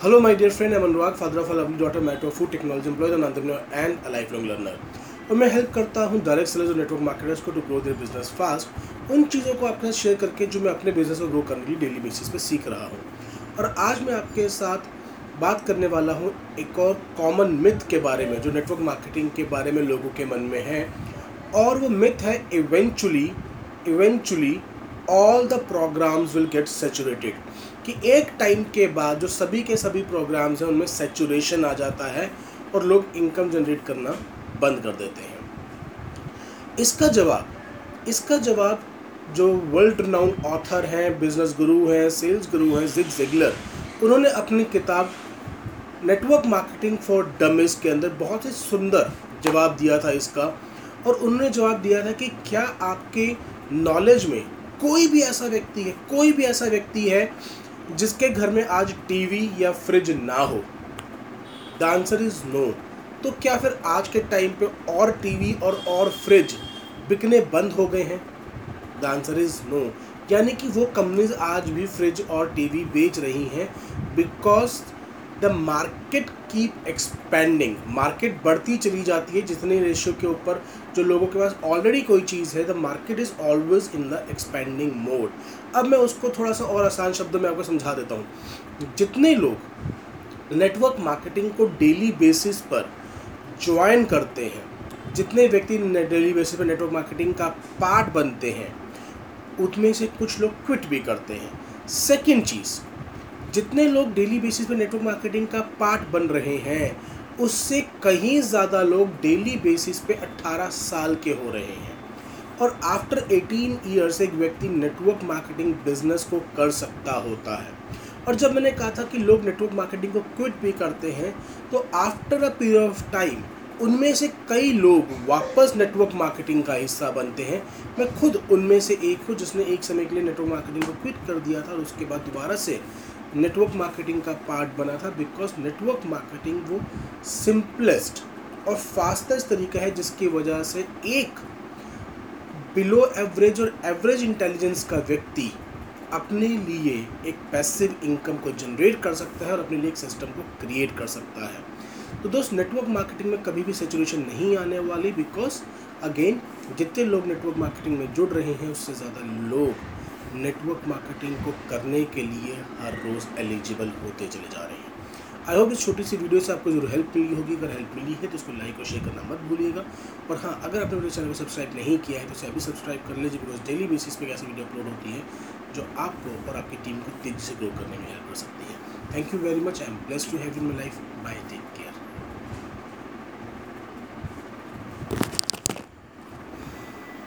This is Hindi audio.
Hello, my dear friend. I'm Anurag, father of a lovely daughter, matter of food technology employee, an entrepreneur. और मैं हेल्प करता हूँ डायरेक्ट सेलर्स और नेटवर्क मार्केटर्स को to grow their business fast उन चीज़ों को आपके साथ शेयर करके जो मैं अपने बिज़नेस को ग्रो करने के लिए डेली बेसिस पे सीख रहा हूँ और आज मैं आपके साथ बात करने वाला हूँ एक और कॉमन मिथ के बारे में जो नेटवर्क मार्केटिंग के बारे में लोगों के मन में है और वो मिथ है eventually eventually all the programs will get saturated कि एक टाइम के बाद जो सभी के सभी प्रोग्राम्स हैं, उनमें सेचुरेशन आ जाता है और लोग इनकम जनरेट करना बंद कर देते हैं। इसका जवाब इसका जवाब जो वर्ल्ड रनाउंड ऑथर हैं बिज़नेस गुरु हैं सेल्स गुरु हैं जिग जिगलर उन्होंने अपनी किताब नेटवर्क मार्केटिंग फॉर डमिस के अंदर बहुत ही सुंदर जवाब दिया था इसका और उन्होंने जवाब दिया था कि क्या आपके नॉलेज में कोई भी ऐसा व्यक्ति है, कोई भी ऐसा व्यक्ति है जिसके घर में आज टीवी या फ्रिज ना हो। द आंसर इज़ नो तो क्या फिर आज के टाइम पे और टीवी और और फ्रिज बिकने बंद हो गए हैं? द आंसर इज़ नो यानी कि वो कंपनीज़ आज भी फ्रिज और टीवी बेच रही हैं because the market keep expanding market बढ़ती चली जाती है जितने रेशियो के ऊपर जो लोगों के पास ऑलरेडी कोई चीज़ है the market is always in the expanding mode अब मैं उसको थोड़ा सा और आसान शब्दों में आपको समझा देता हूँ। जितने लोग नेटवर्क मार्केटिंग को डेली बेसिस पर ज्वाइन करते हैं, जितने व्यक्ति डेली बेसिस पर नेटवर्क मार्केटिंग का पार्ट बनते हैं, उनमें से कुछ लोग क्विट भी करते हैं। सेकेंड चीज़ जितने लोग डेली बेसिस पे नेटवर्क मार्केटिंग का पार्ट बन रहे हैं, उससे कहीं ज़्यादा लोग डेली बेसिस पे 18 साल के हो रहे हैं। और आफ्टर 18 ईयर्स एक व्यक्ति नेटवर्क मार्केटिंग बिज़नेस को कर सकता होता है। और जब मैंने कहा था कि लोग नेटवर्क मार्केटिंग को क्विट भी करते हैं तो after a period of time उनमें से कई लोग वापस नेटवर्क मार्केटिंग का हिस्सा बनते हैं। मैं खुद उनमें से एक हूँ जिसने एक समय के लिए नेटवर्क मार्केटिंग को क्विट कर दिया था और उसके बाद दोबारा से नेटवर्क मार्केटिंग का पार्ट बना था बिकॉज़ नेटवर्क मार्केटिंग वो सिंपलेस्ट और फास्टेस्ट तरीका है जिसकी वजह से एक बिलो एवरेज और एवरेज इंटेलिजेंस का व्यक्ति अपने लिए एक पैसिव इनकम को जनरेट कर सकता है और अपने लिए एक सिस्टम को क्रिएट कर सकता है। तो दोस्त नेटवर्क मार्केटिंग में कभी भी सिचुएशन नहीं आने वाली बिकॉज़ अगेन जितने लोग नेटवर्क मार्केटिंग में जुड़ रहे हैं, उससे ज़्यादा लोग नेटवर्क मार्केटिंग को करने के लिए हर रोज़ एलिजिबल होते चले जा रहे हैं। आई होप इस छोटी सी वीडियो से आपको ज़रूर हेल्प मिली होगी। अगर हेल्प मिली है तो उसको लाइक और शेयर करना मत भूलिएगा। और हाँ अगर आपने मेरे चैनल को सब्सक्राइब नहीं किया है तो उसे अभी सब्सक्राइब कर लीजिए बिकॉज़ डेली बेसिस पे ऐसी वीडियो अपलोड होती है, जो आपको और आपकी टीम को तेज़ी से ग्रो करने में हेल्प कर सकती है। Thank you very much I am bless to have in my life bye